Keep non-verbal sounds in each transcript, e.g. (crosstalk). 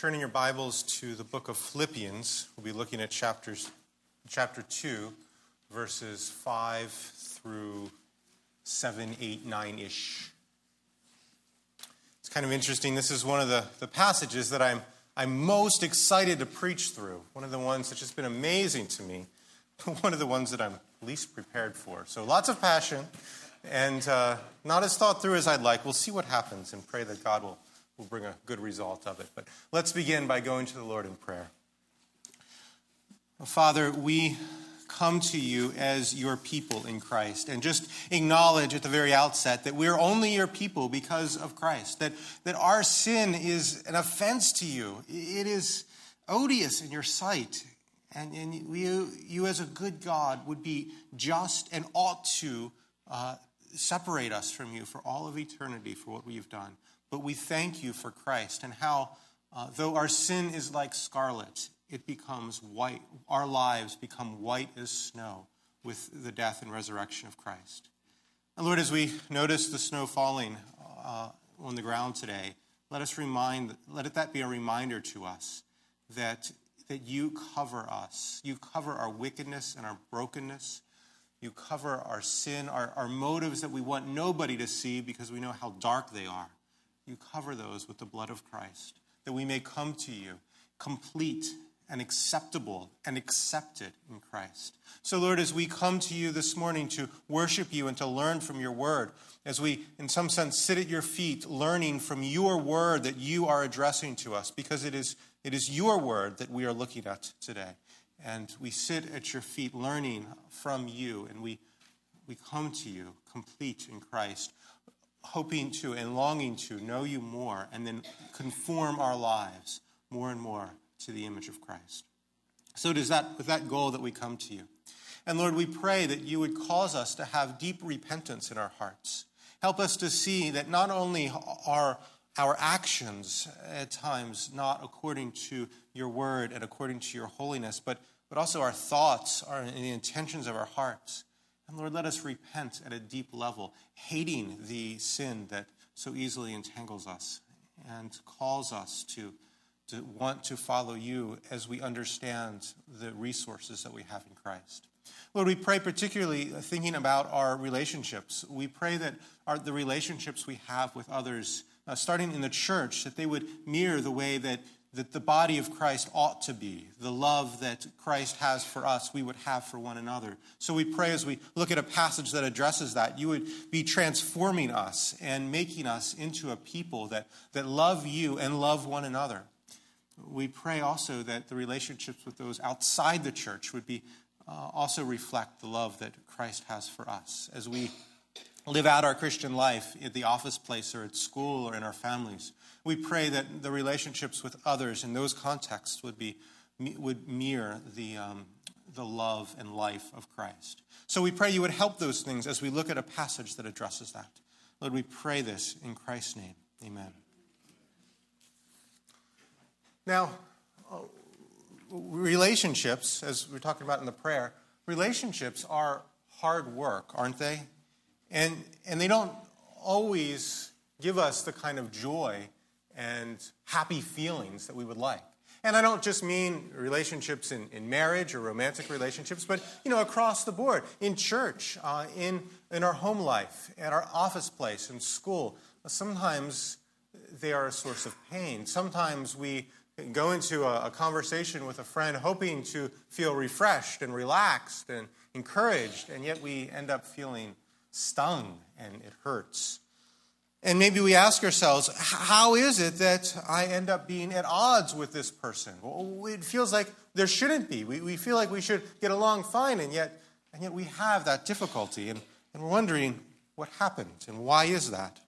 Turning your Bibles to the book of Philippians, we'll be looking at chapters, chapter 2, verses 5 through 7, 8, 9 ish. It's kind of interesting. This is one of the, the passages that I'm, I'm most excited to preach through. One of the ones that's just been amazing to me. (laughs) One of the ones that I'm least prepared for. So lots of passion and uh, not as thought through as I'd like. We'll see what happens and pray that God will will bring a good result of it. But let's begin by going to the Lord in prayer. Father, we come to you as your people in Christ and just acknowledge at the very outset that we're only your people because of Christ, that, that our sin is an offense to you. It is odious in your sight. And, and we, you, as a good God, would be just and ought to uh, separate us from you for all of eternity for what we've done. But we thank you for Christ and how, uh, though our sin is like scarlet, it becomes white. Our lives become white as snow with the death and resurrection of Christ. And Lord, as we notice the snow falling uh, on the ground today, let us remind, let that be a reminder to us that, that you cover us. You cover our wickedness and our brokenness. You cover our sin, our, our motives that we want nobody to see because we know how dark they are you cover those with the blood of Christ, that we may come to you complete and acceptable and accepted in Christ. So, Lord, as we come to you this morning to worship you and to learn from your word, as we, in some sense, sit at your feet, learning from your word that you are addressing to us, because it is, it is your word that we are looking at today. And we sit at your feet learning from you, and we, we come to you complete in Christ hoping to and longing to know you more and then conform our lives more and more to the image of Christ. So it is that with that goal that we come to you. And Lord, we pray that you would cause us to have deep repentance in our hearts. Help us to see that not only are our actions at times not according to your word and according to your holiness, but, but also our thoughts are and the intentions of our hearts and Lord, let us repent at a deep level, hating the sin that so easily entangles us and calls us to, to want to follow you as we understand the resources that we have in Christ. Lord, we pray particularly thinking about our relationships. We pray that our, the relationships we have with others, uh, starting in the church, that they would mirror the way that that the body of Christ ought to be, the love that Christ has for us, we would have for one another. So we pray as we look at a passage that addresses that, you would be transforming us and making us into a people that, that love you and love one another. We pray also that the relationships with those outside the church would be uh, also reflect the love that Christ has for us as we live out our Christian life at the office place or at school or in our families. We pray that the relationships with others in those contexts would, be, would mirror the, um, the love and life of Christ. So we pray you would help those things as we look at a passage that addresses that. Lord, we pray this in Christ's name. Amen. Now, uh, relationships, as we're talking about in the prayer, relationships are hard work, aren't they? And, and they don't always give us the kind of joy and happy feelings that we would like. And I don't just mean relationships in, in marriage or romantic relationships, but you know across the board, in church, uh, in in our home life, at our office place, in school. Sometimes they are a source of pain. Sometimes we go into a, a conversation with a friend hoping to feel refreshed and relaxed and encouraged, and yet we end up feeling stung and it hurts. And maybe we ask ourselves, how is it that I end up being at odds with this person? Well, it feels like there shouldn't be. We, we feel like we should get along fine, and yet, and yet we have that difficulty. And, and we're wondering what happened and why is that?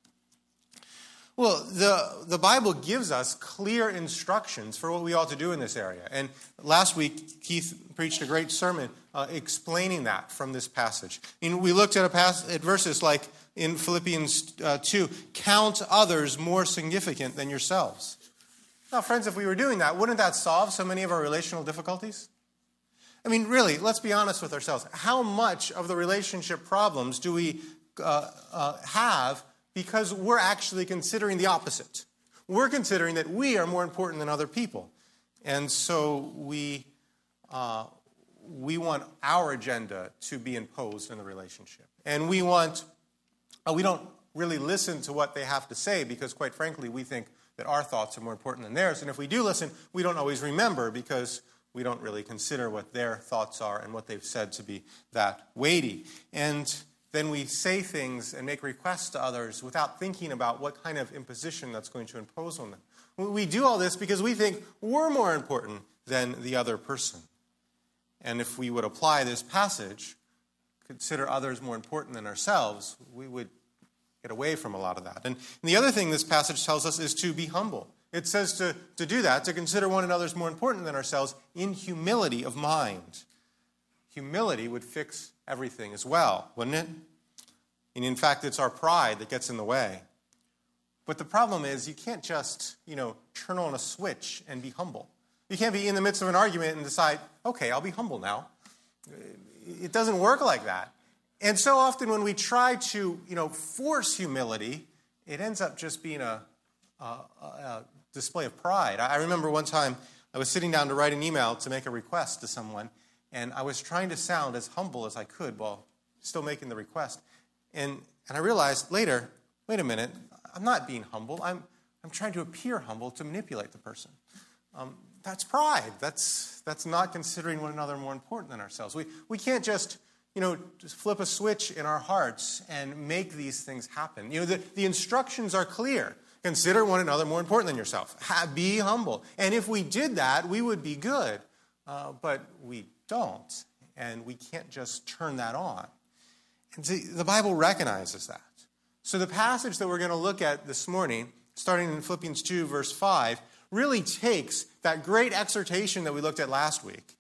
Well, the, the Bible gives us clear instructions for what we ought to do in this area. And last week, Keith preached a great sermon uh, explaining that from this passage. And we looked at, a pass- at verses like in Philippians uh, 2 count others more significant than yourselves. Now, friends, if we were doing that, wouldn't that solve so many of our relational difficulties? I mean, really, let's be honest with ourselves. How much of the relationship problems do we uh, uh, have because we're actually considering the opposite? we're considering that we are more important than other people. And so we, uh, we want our agenda to be imposed in the relationship. And we want, we don't really listen to what they have to say because, quite frankly, we think that our thoughts are more important than theirs. And if we do listen, we don't always remember because we don't really consider what their thoughts are and what they've said to be that weighty. And then we say things and make requests to others without thinking about what kind of imposition that's going to impose on them. We do all this because we think we're more important than the other person. And if we would apply this passage, consider others more important than ourselves, we would get away from a lot of that. And, and the other thing this passage tells us is to be humble. It says to, to do that, to consider one another as more important than ourselves in humility of mind. Humility would fix everything as well, wouldn't it? And in fact, it's our pride that gets in the way. But the problem is, you can't just, you know, turn on a switch and be humble. You can't be in the midst of an argument and decide, okay, I'll be humble now. It doesn't work like that. And so often when we try to, you know, force humility, it ends up just being a, a, a display of pride. I remember one time I was sitting down to write an email to make a request to someone, and I was trying to sound as humble as I could while still making the request. And, and I realized later, wait a minute, I'm not being humble. I'm, I'm trying to appear humble to manipulate the person. Um, that's pride. That's, that's not considering one another more important than ourselves. We, we can't just, you know, just flip a switch in our hearts and make these things happen. You know, the, the instructions are clear. Consider one another more important than yourself. Ha, be humble. And if we did that, we would be good. Uh, but we don't. And we can't just turn that on. And see, the Bible recognizes that. So the passage that we're going to look at this morning, starting in Philippians 2, verse 5, really takes that great exhortation that we looked at last week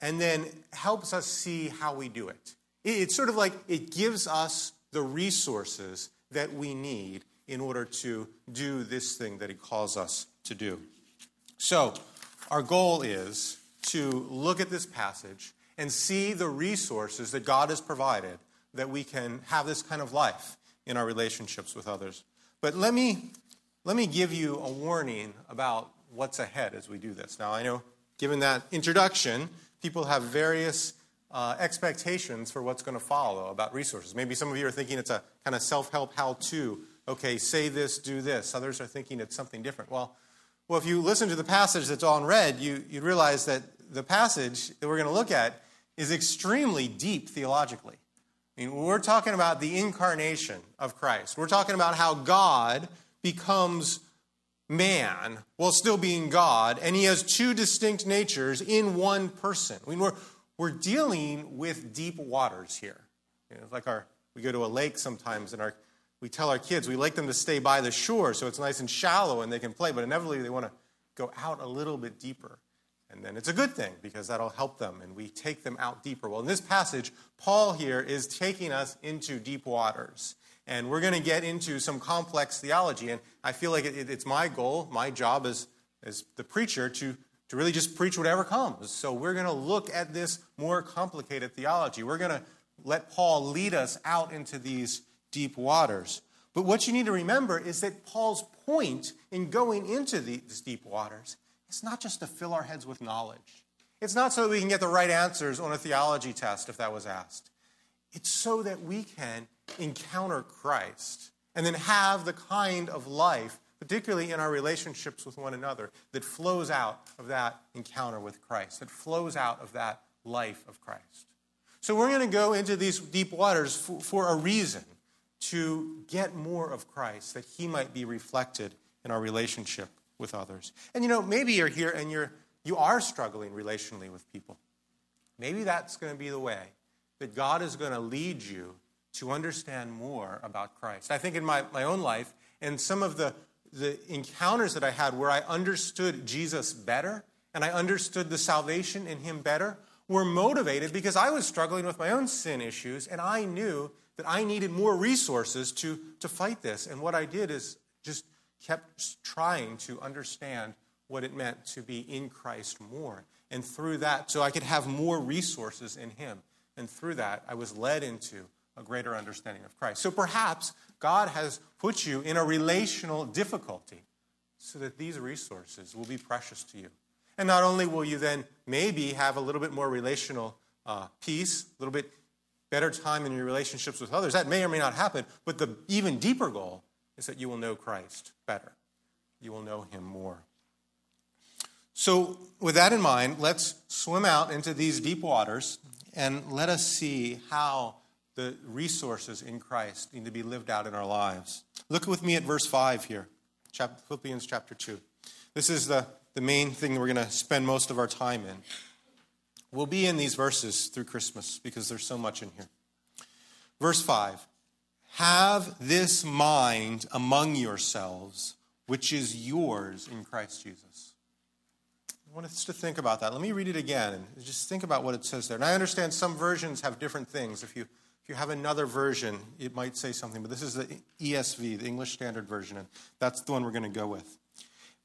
and then helps us see how we do it. It's sort of like it gives us the resources that we need in order to do this thing that he calls us to do. So, our goal is to look at this passage and see the resources that God has provided that we can have this kind of life in our relationships with others. But let me, let me give you a warning about what's ahead as we do this. Now, I know, given that introduction, people have various uh, expectations for what's going to follow about resources. Maybe some of you are thinking it's a kind of self help how to okay, say this, do this. Others are thinking it's something different. Well, well, if you listen to the passage that's on red, you, you realize that the passage that we're going to look at is extremely deep theologically. I mean, we're talking about the incarnation of Christ. We're talking about how God becomes man while still being God, and he has two distinct natures in one person. I mean, we're, we're dealing with deep waters here. You know, like our, we go to a lake sometimes, and our we tell our kids we like them to stay by the shore so it's nice and shallow and they can play, but inevitably they want to go out a little bit deeper. And then it's a good thing because that'll help them and we take them out deeper. Well, in this passage, Paul here is taking us into deep waters. And we're going to get into some complex theology. And I feel like it, it's my goal, my job as, as the preacher, to, to really just preach whatever comes. So we're going to look at this more complicated theology. We're going to let Paul lead us out into these deep waters. But what you need to remember is that Paul's point in going into these deep waters is not just to fill our heads with knowledge. It's not so that we can get the right answers on a theology test if that was asked. It's so that we can encounter Christ and then have the kind of life, particularly in our relationships with one another, that flows out of that encounter with Christ, that flows out of that life of Christ. So we're going to go into these deep waters for, for a reason to get more of Christ, that he might be reflected in our relationship with others. And you know, maybe you're here and you're you are struggling relationally with people. Maybe that's going to be the way that God is going to lead you to understand more about Christ. I think in my, my own life, and some of the, the encounters that I had where I understood Jesus better and I understood the salvation in him better were motivated because I was struggling with my own sin issues and I knew that I needed more resources to, to fight this. And what I did is just kept trying to understand what it meant to be in Christ more. And through that, so I could have more resources in Him. And through that, I was led into a greater understanding of Christ. So perhaps God has put you in a relational difficulty. so that these resources will be precious to you. And not only will you then maybe have a little bit more relational uh, peace, a little bit better time in your relationships with others, that may or may not happen, but the even deeper goal is that you will know Christ better. You will know him more. So, with that in mind, let's swim out into these deep waters and let us see how the resources in Christ need to be lived out in our lives. Look with me at verse 5 here, Philippians chapter 2. This is the, the main thing that we're going to spend most of our time in. We'll be in these verses through Christmas because there's so much in here. Verse 5 Have this mind among yourselves, which is yours in Christ Jesus. I want us to think about that. Let me read it again and just think about what it says there. And I understand some versions have different things. If you, if you have another version, it might say something, but this is the ESV, the English Standard Version, and that's the one we're going to go with.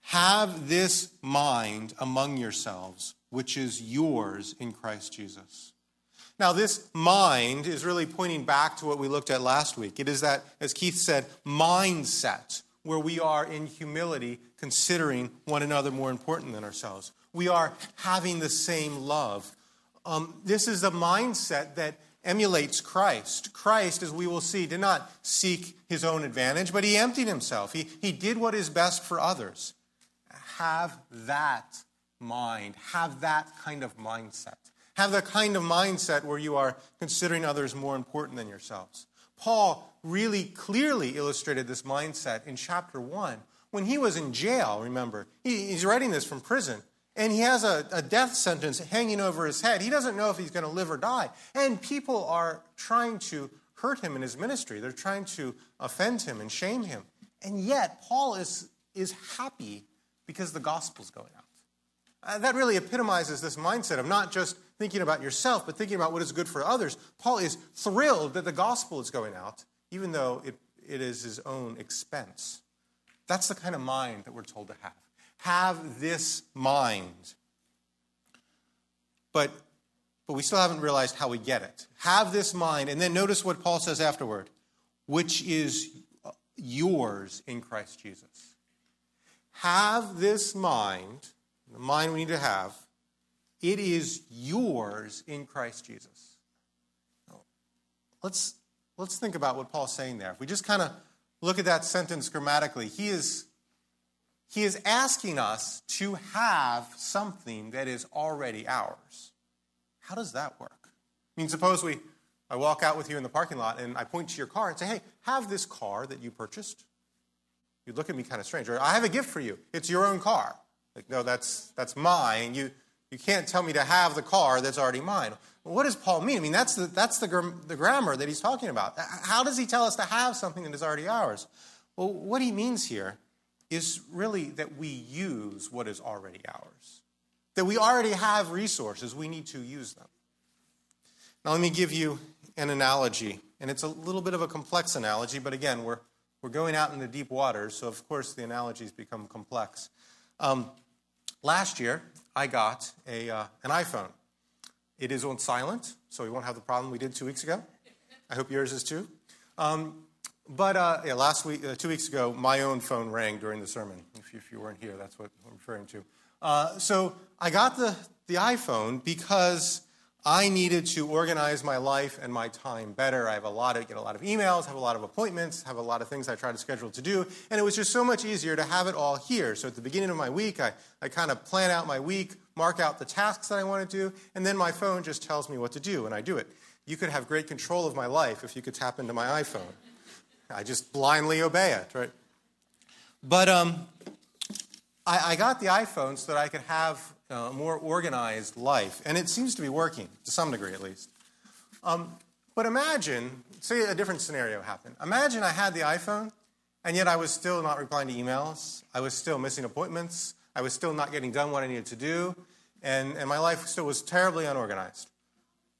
Have this mind among yourselves, which is yours in Christ Jesus. Now, this mind is really pointing back to what we looked at last week. It is that, as Keith said, mindset where we are in humility considering one another more important than ourselves. We are having the same love. Um, this is a mindset that emulates Christ. Christ, as we will see, did not seek his own advantage, but he emptied himself. He, he did what is best for others. Have that mind, have that kind of mindset. Have the kind of mindset where you are considering others more important than yourselves. Paul really clearly illustrated this mindset in chapter 1 when he was in jail, remember. He, he's writing this from prison, and he has a, a death sentence hanging over his head. He doesn't know if he's going to live or die. And people are trying to hurt him in his ministry, they're trying to offend him and shame him. And yet, Paul is, is happy because the gospel's going out. Uh, that really epitomizes this mindset of not just thinking about yourself, but thinking about what is good for others. Paul is thrilled that the gospel is going out, even though it, it is his own expense. That's the kind of mind that we're told to have. Have this mind. But, but we still haven't realized how we get it. Have this mind, and then notice what Paul says afterward, which is uh, yours in Christ Jesus. Have this mind, the mind we need to have, it is yours in Christ Jesus. Let's, let's think about what Paul's saying there. If we just kind of look at that sentence grammatically, he is, he is asking us to have something that is already ours. How does that work? I mean, suppose we, I walk out with you in the parking lot and I point to your car and say, hey, have this car that you purchased. You'd look at me kind of strange. Or I have a gift for you. It's your own car. Like, no, that's, that's mine. You, you can't tell me to have the car that's already mine. Well, what does Paul mean? I mean, that's, the, that's the, the grammar that he's talking about. How does he tell us to have something that is already ours? Well, what he means here is really that we use what is already ours, that we already have resources, we need to use them. Now, let me give you an analogy, and it's a little bit of a complex analogy, but again, we're, we're going out in the deep waters, so of course the analogies become complex. Um, last year, I got a, uh, an iPhone. It is on silent, so we won't have the problem we did two weeks ago. I hope yours is too. Um, but uh, yeah, last week, uh, two weeks ago, my own phone rang during the sermon. If you, if you weren't here, that's what I'm referring to. Uh, so I got the, the iPhone because I needed to organize my life and my time better. I have a lot of get a lot of emails, have a lot of appointments, have a lot of things I try to schedule to do, and it was just so much easier to have it all here. So at the beginning of my week, I, I kind of plan out my week, mark out the tasks that I want to do, and then my phone just tells me what to do, and I do it. You could have great control of my life if you could tap into my iPhone. I just blindly obey it, right? But um, I, I got the iPhone so that I could have a more organized life. And it seems to be working, to some degree at least. Um, but imagine, say a different scenario happened. Imagine I had the iPhone, and yet I was still not replying to emails. I was still missing appointments. I was still not getting done what I needed to do. And, and my life still was terribly unorganized.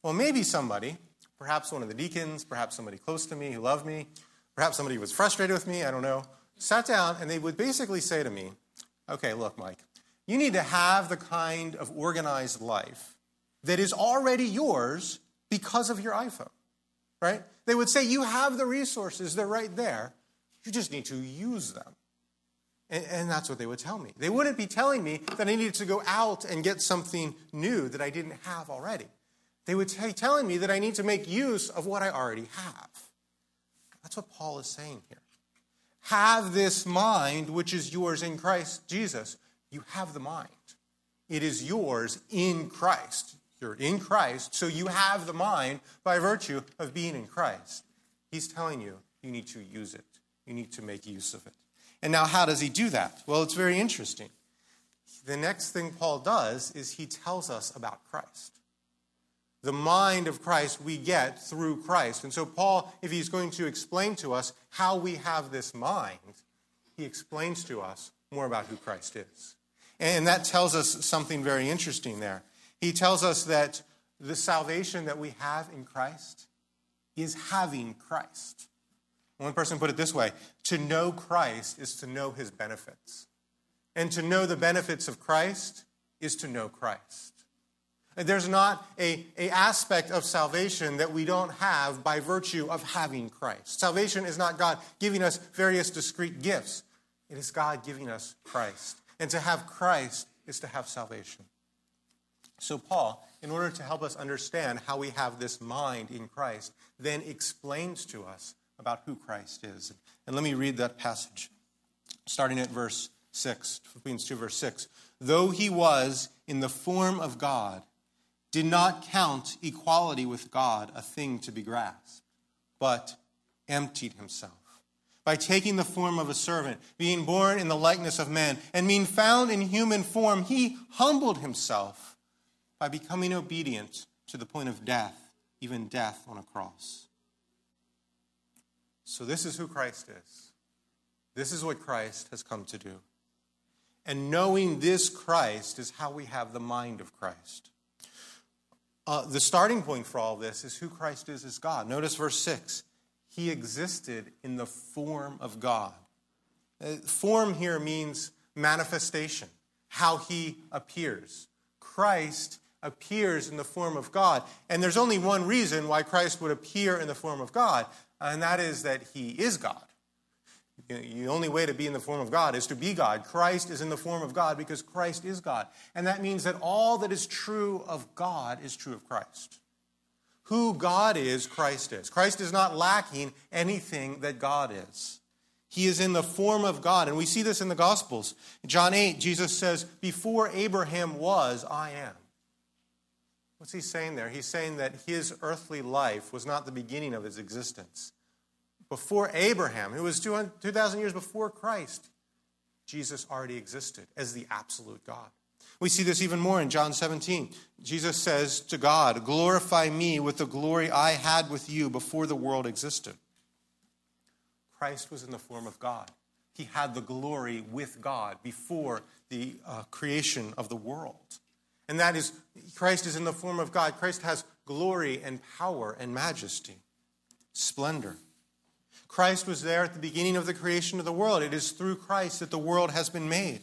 Well, maybe somebody, perhaps one of the deacons, perhaps somebody close to me who loved me, perhaps somebody was frustrated with me, I don't know, sat down and they would basically say to me, okay, look, Mike, you need to have the kind of organized life that is already yours because of your iPhone, right? They would say, You have the resources, they're right there. You just need to use them. And, and, that's what they would tell me. They wouldn't be telling me that I needed to go out and get something new that I didn't have already. They would be telling me that I need to make use of what I already have. What Paul is saying here. Have this mind which is yours in Christ Jesus. You have the mind. It is yours in Christ. You're in Christ, so you have the mind by virtue of being in Christ. He's telling you you need to use it, you need to make use of it. And now, how does he do that? Well, it's very interesting. The next thing Paul does is he tells us about Christ. The mind of Christ we get through Christ. And so, Paul, if he's going to explain to us how we have this mind, he explains to us more about who Christ is. And that tells us something very interesting there. He tells us that the salvation that we have in Christ is having Christ. One person put it this way to know Christ is to know his benefits. And to know the benefits of Christ is to know Christ. There's not a, a aspect of salvation that we don't have by virtue of having Christ. Salvation is not God giving us various discrete gifts. It is God giving us Christ. And to have Christ is to have salvation. So, Paul, in order to help us understand how we have this mind in Christ, then explains to us about who Christ is. And let me read that passage, starting at verse 6, Philippians 2, verse 6. Though he was in the form of God, did not count equality with God a thing to be grasped, but emptied himself by taking the form of a servant, being born in the likeness of men, and being found in human form, he humbled himself by becoming obedient to the point of death, even death on a cross. So, this is who Christ is. This is what Christ has come to do. And knowing this Christ is how we have the mind of Christ. Uh, the starting point for all this is who Christ is as God. Notice verse 6 He existed in the form of God. Uh, form here means manifestation, how he appears. Christ appears in the form of God. And there's only one reason why Christ would appear in the form of God, and that is that he is God. The only way to be in the form of God is to be God. Christ is in the form of God because Christ is God. And that means that all that is true of God is true of Christ. Who God is, Christ is. Christ is not lacking anything that God is. He is in the form of God. And we see this in the Gospels. In John 8, Jesus says, Before Abraham was, I am. What's he saying there? He's saying that his earthly life was not the beginning of his existence before Abraham, who was 2,000 years before Christ, Jesus already existed as the absolute God. We see this even more in John 17. Jesus says to God, Glorify me with the glory I had with you before the world existed. Christ was in the form of God. He had the glory with God before the uh, creation of the world. And that is, Christ is in the form of God. Christ has glory and power and majesty, splendor. Christ was there at the beginning of the creation of the world. It is through Christ that the world has been made.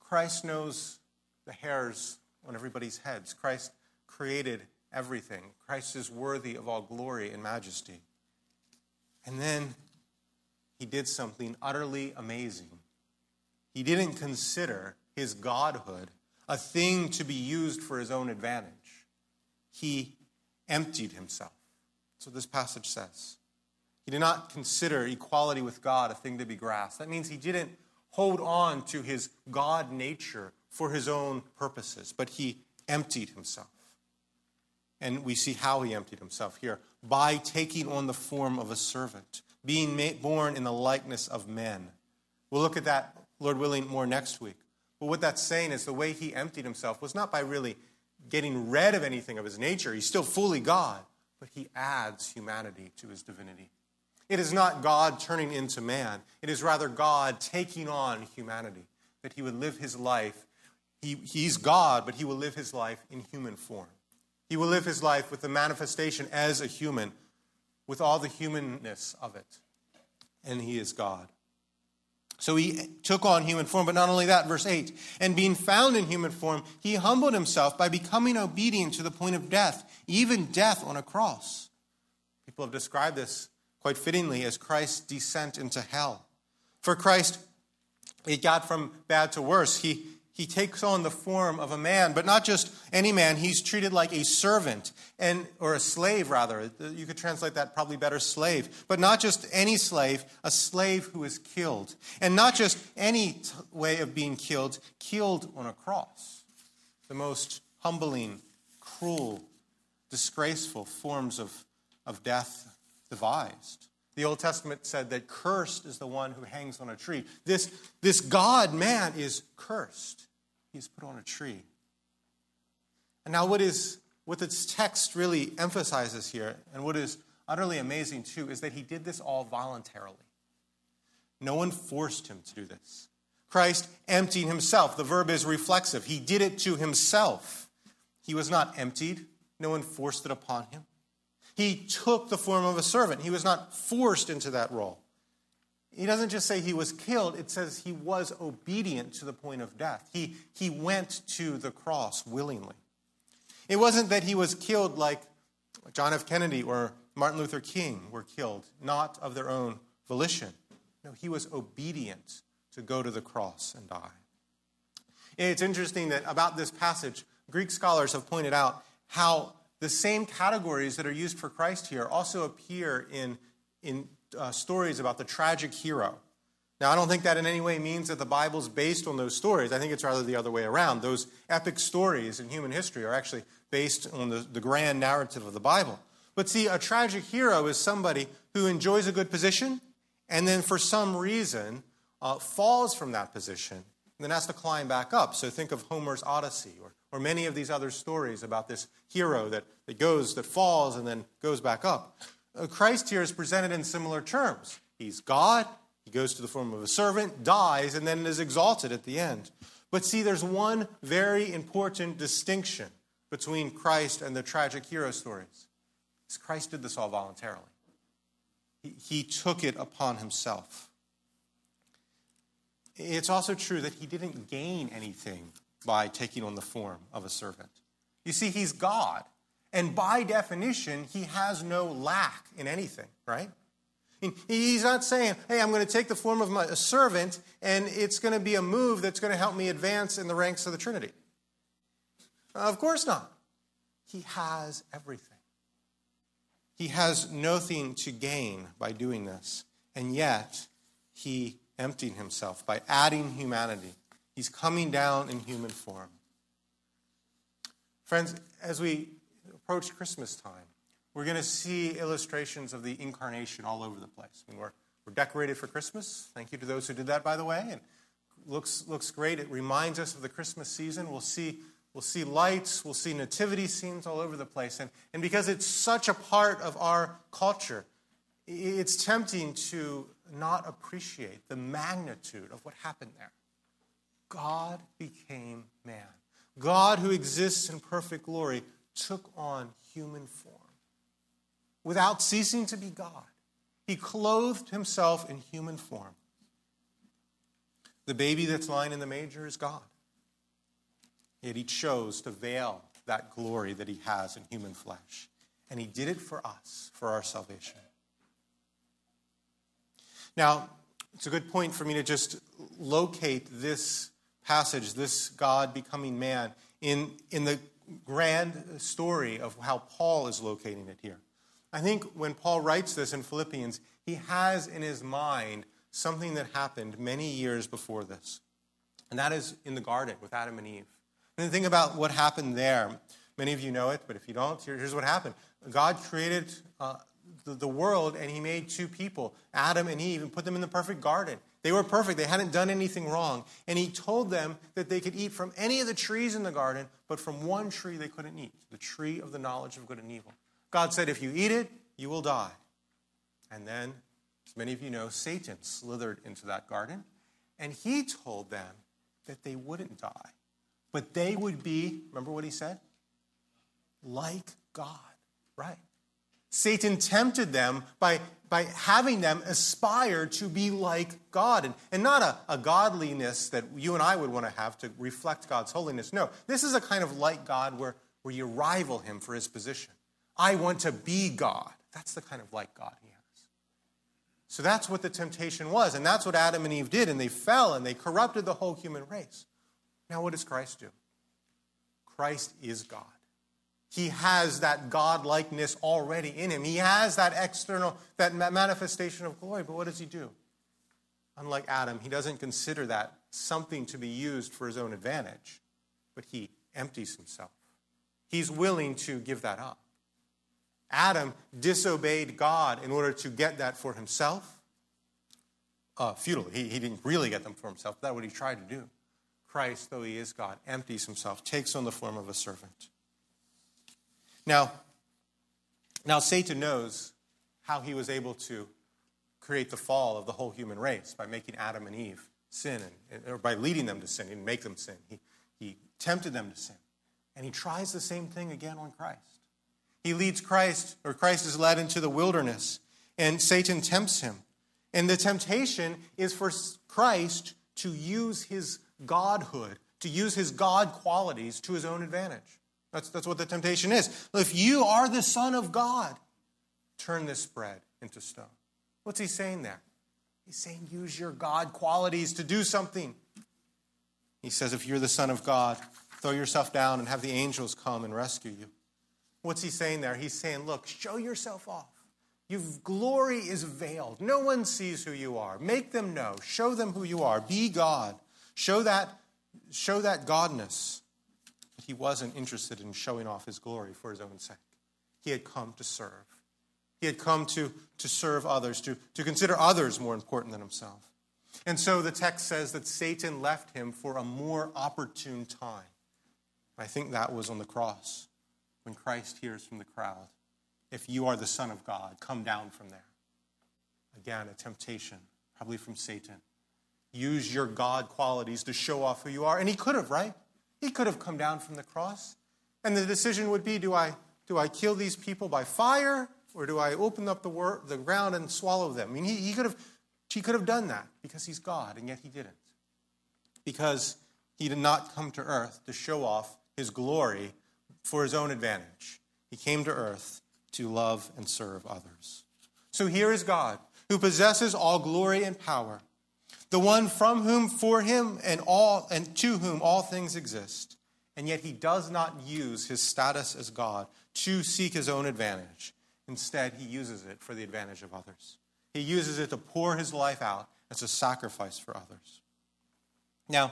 Christ knows the hairs on everybody's heads. Christ created everything. Christ is worthy of all glory and majesty. And then he did something utterly amazing. He didn't consider his godhood a thing to be used for his own advantage. He emptied himself. That's what this passage says. He did not consider equality with God a thing to be grasped. That means he didn't hold on to his God nature for his own purposes, but he emptied himself. And we see how he emptied himself here by taking on the form of a servant, being born in the likeness of men. We'll look at that, Lord willing, more next week. But what that's saying is the way he emptied himself was not by really getting rid of anything of his nature. He's still fully God, but he adds humanity to his divinity. It is not God turning into man, it is rather God taking on humanity, that he would live his life. He, he's God, but he will live his life in human form. He will live his life with the manifestation as a human, with all the humanness of it. And he is God. So he took on human form, but not only that, verse 8, and being found in human form, he humbled himself by becoming obedient to the point of death, even death on a cross. People have described this quite fittingly as Christ's descent into hell. For Christ, it got from bad to worse. He, he takes on the form of a man, but not just any man. He's treated like a servant, and, or a slave, rather. You could translate that probably better slave. But not just any slave, a slave who is killed. And not just any t- way of being killed, killed on a cross. The most humbling, cruel, disgraceful forms of, of death devised. The Old Testament said that cursed is the one who hangs on a tree. This, this God man is cursed. He's put on a tree. And now, what, is, what this text really emphasizes here, and what is utterly amazing too, is that he did this all voluntarily. No one forced him to do this. Christ emptied himself. The verb is reflexive. He did it to himself. He was not emptied, no one forced it upon him. He took the form of a servant. He was not forced into that role. He doesn't just say he was killed, it says he was obedient to the point of death. He, he went to the cross willingly. It wasn't that he was killed like John F. Kennedy or Martin Luther King were killed, not of their own volition. No, he was obedient to go to the cross and die. It's interesting that about this passage, Greek scholars have pointed out how the same categories that are used for Christ here also appear in, in uh, stories about the tragic hero. Now, I don't think that in any way means that the Bible's based on those stories. I think it's rather the other way around. Those epic stories in human history are actually based on the, the grand narrative of the Bible. But see, a tragic hero is somebody who enjoys a good position and then for some reason uh, falls from that position and then has to climb back up. So think of Homer's Odyssey or or many of these other stories about this hero that, that goes, that falls, and then goes back up. Uh, Christ here is presented in similar terms. He's God, he goes to the form of a servant, dies, and then is exalted at the end. But see, there's one very important distinction between Christ and the tragic hero stories. Christ did this all voluntarily. He, he took it upon himself. It's also true that he didn't gain anything by taking on the form of a servant. You see, he's God. And by definition, he has no lack in anything, right? He's not saying, hey, I'm going to take the form of my, a servant and it's going to be a move that's going to help me advance in the ranks of the Trinity. Of course not. He has everything. He has nothing to gain by doing this. And yet, he emptied himself by adding humanity He's coming down in human form. Friends, as we approach Christmas time, we're going to see illustrations of the incarnation all over the place. I mean, we're, we're decorated for Christmas. Thank you to those who did that, by the way. And looks, looks great. It reminds us of the Christmas season. We'll see, we'll see lights, we'll see nativity scenes all over the place. And, and because it's such a part of our culture, it's tempting to not appreciate the magnitude of what happened there. God became man. God, who exists in perfect glory, took on human form. Without ceasing to be God, he clothed himself in human form. The baby that's lying in the manger is God. Yet he chose to veil that glory that he has in human flesh. And he did it for us, for our salvation. Now, it's a good point for me to just locate this passage, this God becoming man, in, in the grand story of how Paul is locating it here. I think when Paul writes this in Philippians, he has in his mind something that happened many years before this. And that is in the garden with Adam and Eve. And think about what happened there. Many of you know it, but if you don't, here's what happened God created uh, the, the world and he made two people, Adam and Eve, and put them in the perfect garden. They were perfect. They hadn't done anything wrong. And he told them that they could eat from any of the trees in the garden, but from one tree they couldn't eat the tree of the knowledge of good and evil. God said, if you eat it, you will die. And then, as many of you know, Satan slithered into that garden, and he told them that they wouldn't die, but they would be, remember what he said? Like God, right? Satan tempted them by, by having them aspire to be like God. And, and not a, a godliness that you and I would want to have to reflect God's holiness. No, this is a kind of like God where, where you rival him for his position. I want to be God. That's the kind of like God he has. So that's what the temptation was, and that's what Adam and Eve did, and they fell and they corrupted the whole human race. Now, what does Christ do? Christ is God. He has that God likeness already in him. He has that external, that manifestation of glory. But what does he do? Unlike Adam, he doesn't consider that something to be used for his own advantage, but he empties himself. He's willing to give that up. Adam disobeyed God in order to get that for himself. Uh, futilely. He, he didn't really get them for himself. That's what he tried to do. Christ, though he is God, empties himself, takes on the form of a servant. Now, now Satan knows how he was able to create the fall of the whole human race by making Adam and Eve sin, and, or by leading them to sin and make them sin. He, he tempted them to sin. And he tries the same thing again on Christ. He leads Christ, or Christ is led into the wilderness, and Satan tempts him. And the temptation is for Christ to use his godhood, to use his God qualities to his own advantage. That's, that's what the temptation is. If you are the Son of God, turn this bread into stone. What's he saying there? He's saying use your God qualities to do something. He says, if you're the Son of God, throw yourself down and have the angels come and rescue you. What's he saying there? He's saying, look, show yourself off. You've, glory is veiled. No one sees who you are. Make them know. Show them who you are. Be God. Show that, show that godness. He wasn't interested in showing off his glory for his own sake. He had come to serve. He had come to, to serve others, to, to consider others more important than himself. And so the text says that Satan left him for a more opportune time. I think that was on the cross when Christ hears from the crowd, If you are the Son of God, come down from there. Again, a temptation, probably from Satan. Use your God qualities to show off who you are. And he could have, right? He could have come down from the cross. And the decision would be do I, do I kill these people by fire or do I open up the, wor- the ground and swallow them? I mean, he, he, could have, he could have done that because he's God, and yet he didn't. Because he did not come to earth to show off his glory for his own advantage. He came to earth to love and serve others. So here is God, who possesses all glory and power, the one from whom, for him, and all and to whom all things exist. And yet he does not use his status as God to seek his own advantage. Instead, he uses it for the advantage of others. He uses it to pour his life out as a sacrifice for others. Now,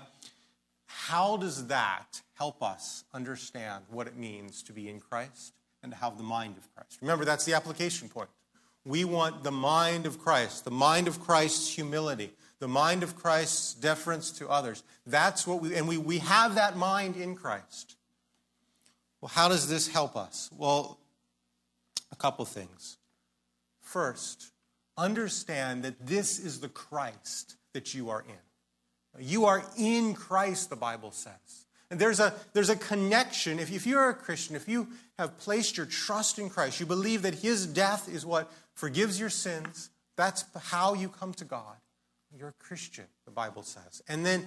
how does that help us understand what it means to be in Christ and to have the mind of Christ? Remember, that's the application point. We want the mind of Christ, the mind of Christ's humility, the mind of Christ's deference to others. That's what we, and we, we have that mind in Christ. Well, how does this help us? Well, a couple things. First, understand that this is the Christ that you are in. You are in Christ, the Bible says. And there's a, there's a connection. If, if you're a Christian, if you have placed your trust in Christ, you believe that his death is what forgives your sins, that's how you come to God. You're a Christian, the Bible says. And then,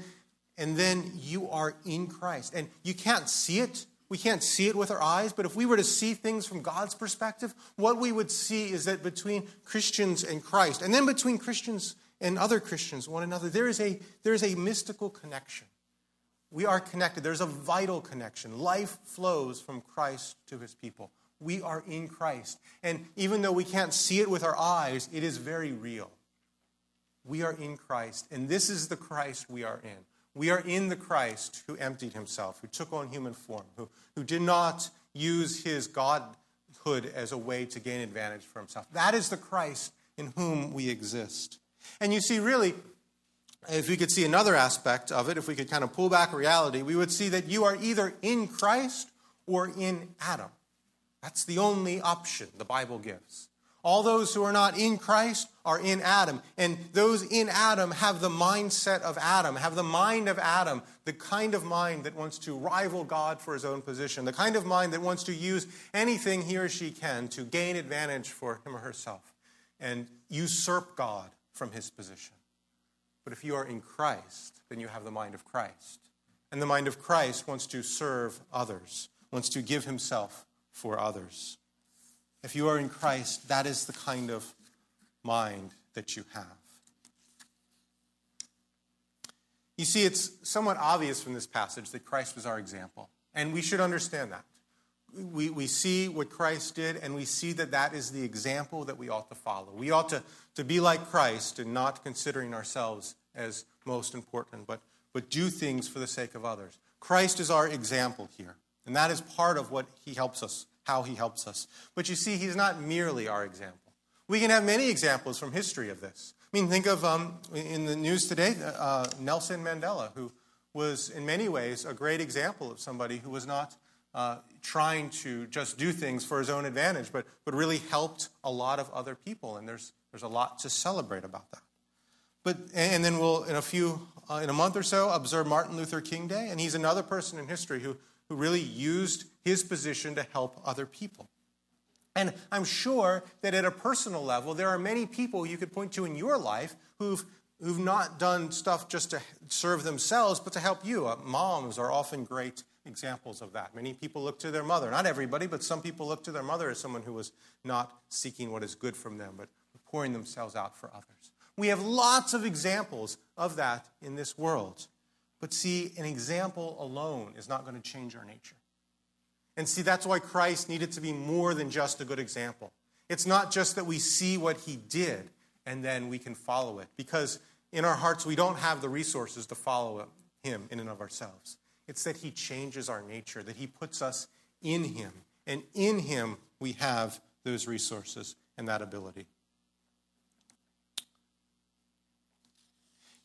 and then you are in Christ. And you can't see it we can't see it with our eyes, but if we were to see things from God's perspective, what we would see is that between Christians and Christ, and then between Christians and other Christians, one another, there is a, there is a mystical connection. We are connected. There's a vital connection. Life flows from Christ to his people. We are in Christ. And even though we can't see it with our eyes, it is very real. We are in Christ, and this is the Christ we are in. We are in the Christ who emptied himself, who took on human form, who, who did not use his godhood as a way to gain advantage for himself. That is the Christ in whom we exist. And you see, really, if we could see another aspect of it, if we could kind of pull back reality, we would see that you are either in Christ or in Adam. That's the only option the Bible gives. All those who are not in Christ are in Adam. And those in Adam have the mindset of Adam, have the mind of Adam, the kind of mind that wants to rival God for his own position, the kind of mind that wants to use anything he or she can to gain advantage for him or herself and usurp God from his position. But if you are in Christ, then you have the mind of Christ. And the mind of Christ wants to serve others, wants to give himself for others. If you are in Christ, that is the kind of mind that you have. You see, it's somewhat obvious from this passage that Christ was our example, and we should understand that. We, we see what Christ did, and we see that that is the example that we ought to follow. We ought to, to be like Christ and not considering ourselves as most important, but, but do things for the sake of others. Christ is our example here, and that is part of what he helps us, how he helps us. But you see, he's not merely our example. We can have many examples from history of this. I mean, think of um, in the news today, uh, Nelson Mandela, who was in many ways a great example of somebody who was not uh, trying to just do things for his own advantage, but, but really helped a lot of other people. And there's, there's a lot to celebrate about that. But, and then we'll, in a few, uh, in a month or so, observe Martin Luther King Day. And he's another person in history who, who really used his position to help other people. And I'm sure that at a personal level, there are many people you could point to in your life who've, who've not done stuff just to serve themselves, but to help you. Uh, moms are often great examples of that. Many people look to their mother. Not everybody, but some people look to their mother as someone who was not seeking what is good from them, but pouring themselves out for others. We have lots of examples of that in this world. But see, an example alone is not going to change our nature. And see, that's why Christ needed to be more than just a good example. It's not just that we see what he did and then we can follow it, because in our hearts we don't have the resources to follow him in and of ourselves. It's that he changes our nature, that he puts us in him. And in him we have those resources and that ability.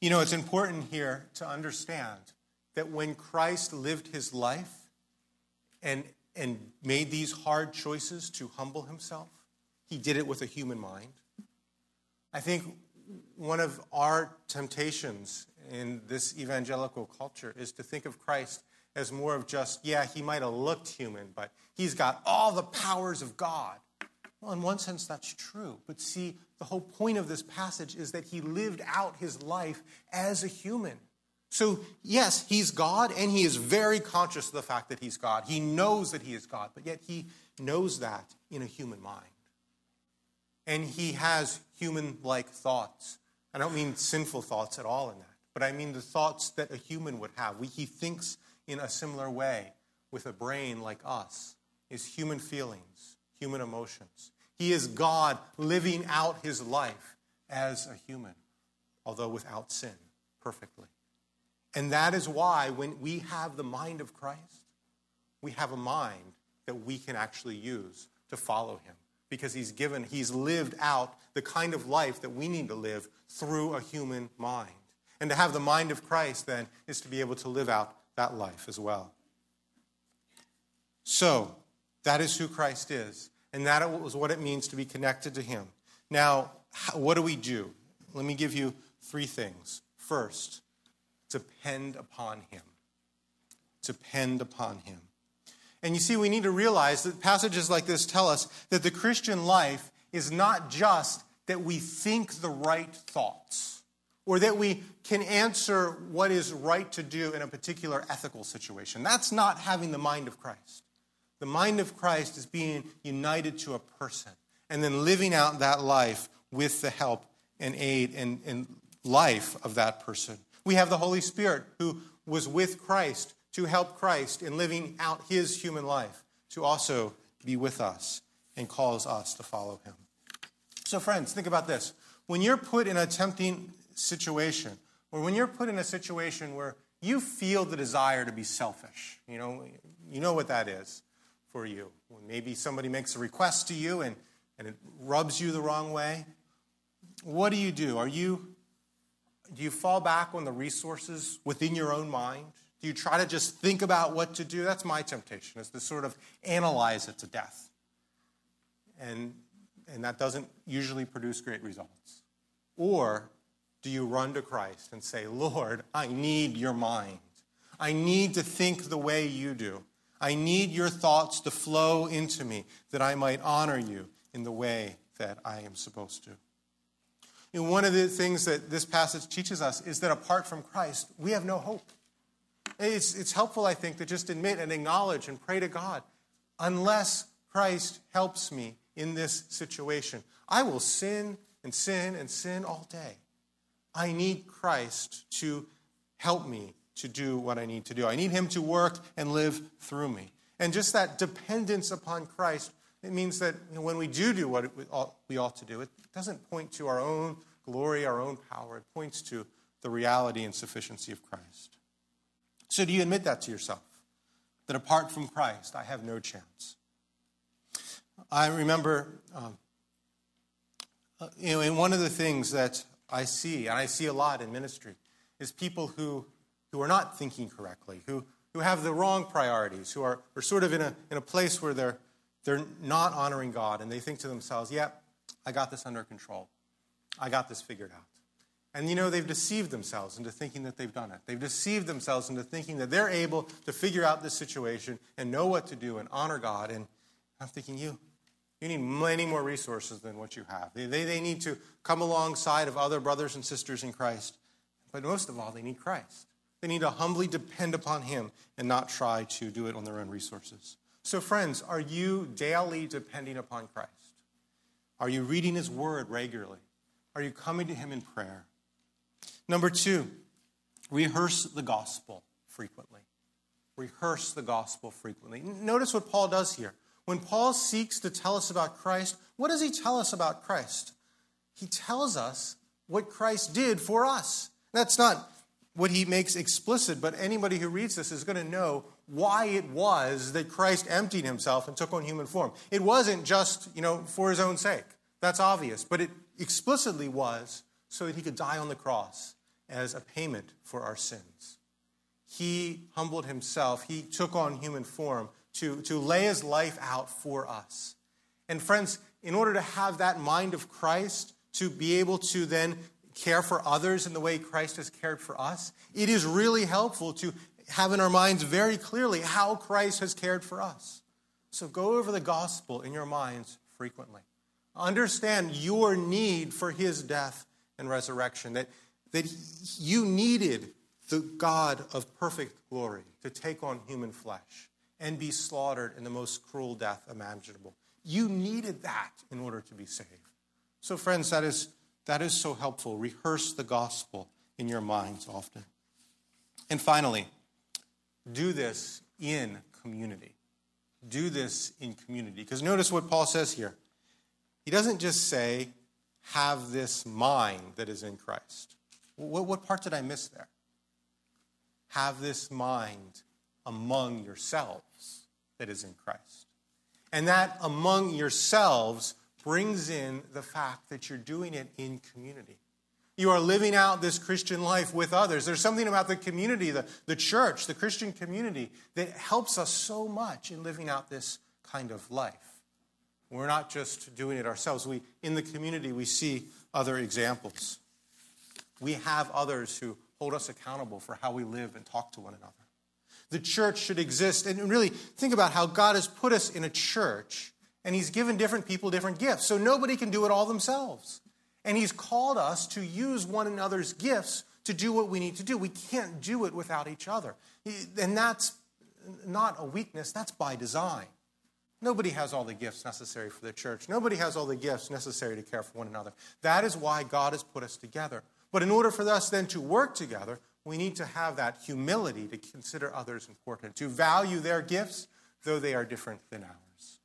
You know, it's important here to understand that when Christ lived his life and and made these hard choices to humble himself. He did it with a human mind. I think one of our temptations in this evangelical culture is to think of Christ as more of just, yeah, he might have looked human, but he's got all the powers of God. Well, in one sense, that's true. But see, the whole point of this passage is that he lived out his life as a human. So, yes, he's God, and he is very conscious of the fact that he's God. He knows that he is God, but yet he knows that in a human mind. And he has human like thoughts. I don't mean sinful thoughts at all in that, but I mean the thoughts that a human would have. We, he thinks in a similar way with a brain like us, is human feelings, human emotions. He is God living out his life as a human, although without sin, perfectly. And that is why when we have the mind of Christ, we have a mind that we can actually use to follow him because he's given, he's lived out the kind of life that we need to live through a human mind. And to have the mind of Christ then is to be able to live out that life as well. So, that is who Christ is. And that is what it means to be connected to him. Now, what do we do? Let me give you three things. First, depend upon him. Depend upon him. And you see, we need to realize that passages like this tell us that the Christian life is not just that we think the right thoughts or that we can answer what is right to do in a particular ethical situation. That's not having the mind of Christ. The mind of Christ is being united to a person and then living out that life with the help and aid and, and life of that person. We have the Holy Spirit who was with Christ to help Christ in living out his human life, to also be with us and calls us to follow him. So, friends, think about this. When you're put in a tempting situation, or when you're put in a situation where you feel the desire to be selfish, you know, you know what that is for you. When maybe somebody makes a request to you and, and it rubs you the wrong way, what do you do? Are you do you fall back on the resources within your own mind? Do you try to just think about what to do? That's my temptation, is to sort of analyze it to death. And, and that doesn't usually produce great results. Or do you run to Christ and say, Lord, I need your mind. I need to think the way you do. I need your thoughts to flow into me that I might honor you in the way that I am supposed to. One of the things that this passage teaches us is that apart from Christ, we have no hope. It's, it's helpful, I think, to just admit and acknowledge and pray to God unless Christ helps me in this situation, I will sin and sin and sin all day. I need Christ to help me to do what I need to do. I need Him to work and live through me. And just that dependence upon Christ, it means that you know, when we do do what we ought to do, it doesn't point to our own glory, our own power. It points to the reality and sufficiency of Christ. So, do you admit that to yourself? That apart from Christ, I have no chance? I remember, um, uh, you know, and one of the things that I see, and I see a lot in ministry, is people who, who are not thinking correctly, who, who have the wrong priorities, who are, are sort of in a, in a place where they're, they're not honoring God, and they think to themselves, yeah, I got this under control. I got this figured out. And you know, they've deceived themselves into thinking that they've done it. They've deceived themselves into thinking that they're able to figure out this situation and know what to do and honor God. And I'm thinking, you, you need many more resources than what you have. They, they, they need to come alongside of other brothers and sisters in Christ. But most of all, they need Christ. They need to humbly depend upon Him and not try to do it on their own resources. So, friends, are you daily depending upon Christ? Are you reading His Word regularly? Are you coming to Him in prayer? Number two, rehearse the gospel frequently. Rehearse the gospel frequently. Notice what Paul does here. When Paul seeks to tell us about Christ, what does he tell us about Christ? He tells us what Christ did for us. That's not what he makes explicit, but anybody who reads this is going to know why it was that Christ emptied himself and took on human form. It wasn't just, you know, for his own sake. That's obvious, but it explicitly was so that he could die on the cross as a payment for our sins. He humbled himself, he took on human form to, to lay his life out for us. And friends, in order to have that mind of Christ, to be able to then care for others in the way Christ has cared for us, it is really helpful to have in our minds very clearly how Christ has cared for us. So go over the gospel in your minds frequently. Understand your need for his death and resurrection, that, that you needed the God of perfect glory to take on human flesh and be slaughtered in the most cruel death imaginable. You needed that in order to be saved. So, friends, that is, that is so helpful. Rehearse the gospel in your minds often. And finally, do this in community. Do this in community. Because notice what Paul says here. He doesn't just say, have this mind that is in Christ. What, what part did I miss there? Have this mind among yourselves that is in Christ. And that among yourselves brings in the fact that you're doing it in community. You are living out this Christian life with others. There's something about the community, the, the church, the Christian community, that helps us so much in living out this kind of life. We're not just doing it ourselves. We, in the community, we see other examples. We have others who hold us accountable for how we live and talk to one another the church should exist. And really think about how God has put us in a church and He's given different people different gifts. So nobody can do it all themselves. And He's called us to use one another's gifts to do what we need to do. We can't do it without each other. And that's not a weakness, that's by design. Nobody has all the gifts necessary for the church. Nobody has all the gifts necessary to care for one another. That is why God has put us together. But in order for us then to work together, we need to have that humility to consider others important, to value their gifts, though they are different than ours.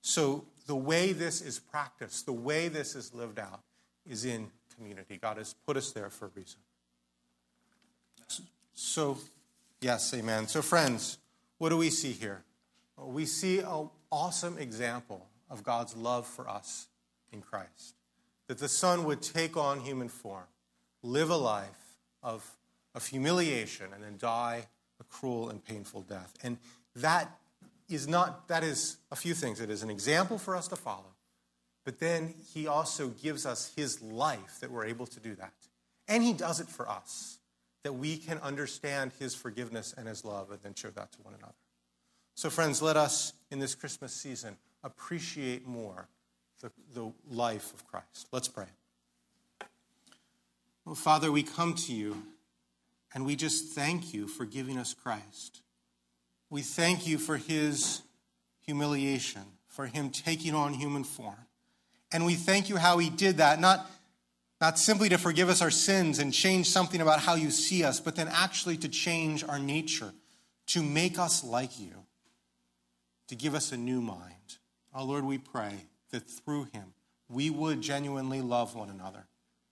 So, the way this is practiced, the way this is lived out, is in community. God has put us there for a reason. So, yes, amen. So, friends, what do we see here? We see an awesome example of God's love for us in Christ. That the Son would take on human form, live a life of of humiliation and then die a cruel and painful death. And that is not, that is a few things. It is an example for us to follow, but then he also gives us his life that we're able to do that. And he does it for us, that we can understand his forgiveness and his love and then show that to one another. So, friends, let us in this Christmas season appreciate more the, the life of Christ. Let's pray. Well, Father, we come to you and we just thank you for giving us Christ. We thank you for his humiliation, for him taking on human form. And we thank you how he did that, not, not simply to forgive us our sins and change something about how you see us, but then actually to change our nature, to make us like you, to give us a new mind. Oh Lord, we pray that through him we would genuinely love one another.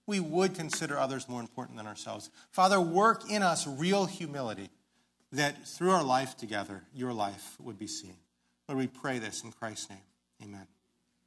We would consider others more important than ourselves. Father, work in us real humility that through our life together, your life would be seen. Lord, we pray this in Christ's name. Amen.